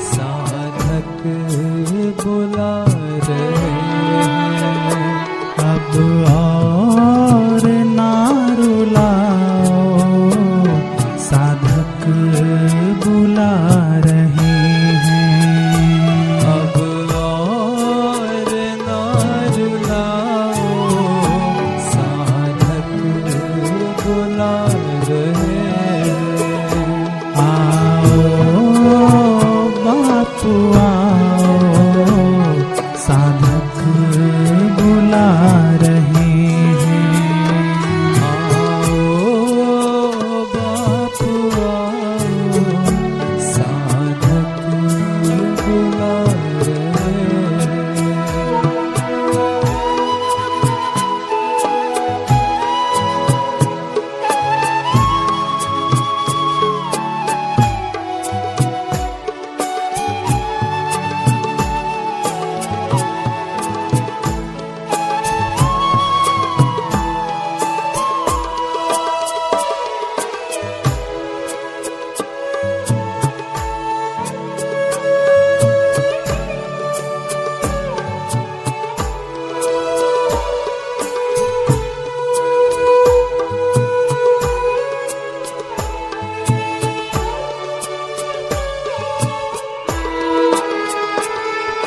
साधक बुला रहे हैं। अब और ना रुलाओ। साधक बुला रहे हैं। अब और ना रुलाओ। साधक बुला रहे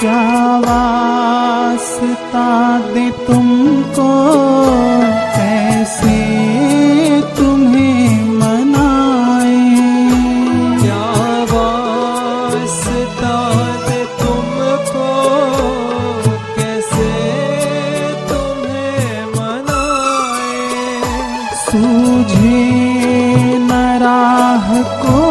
क्या वास्ता दे तुमको कैसे तुम्हें मनाए। क्या वास्ता दे तुमको कैसे तुम्हें मनाए। सूझे नाह को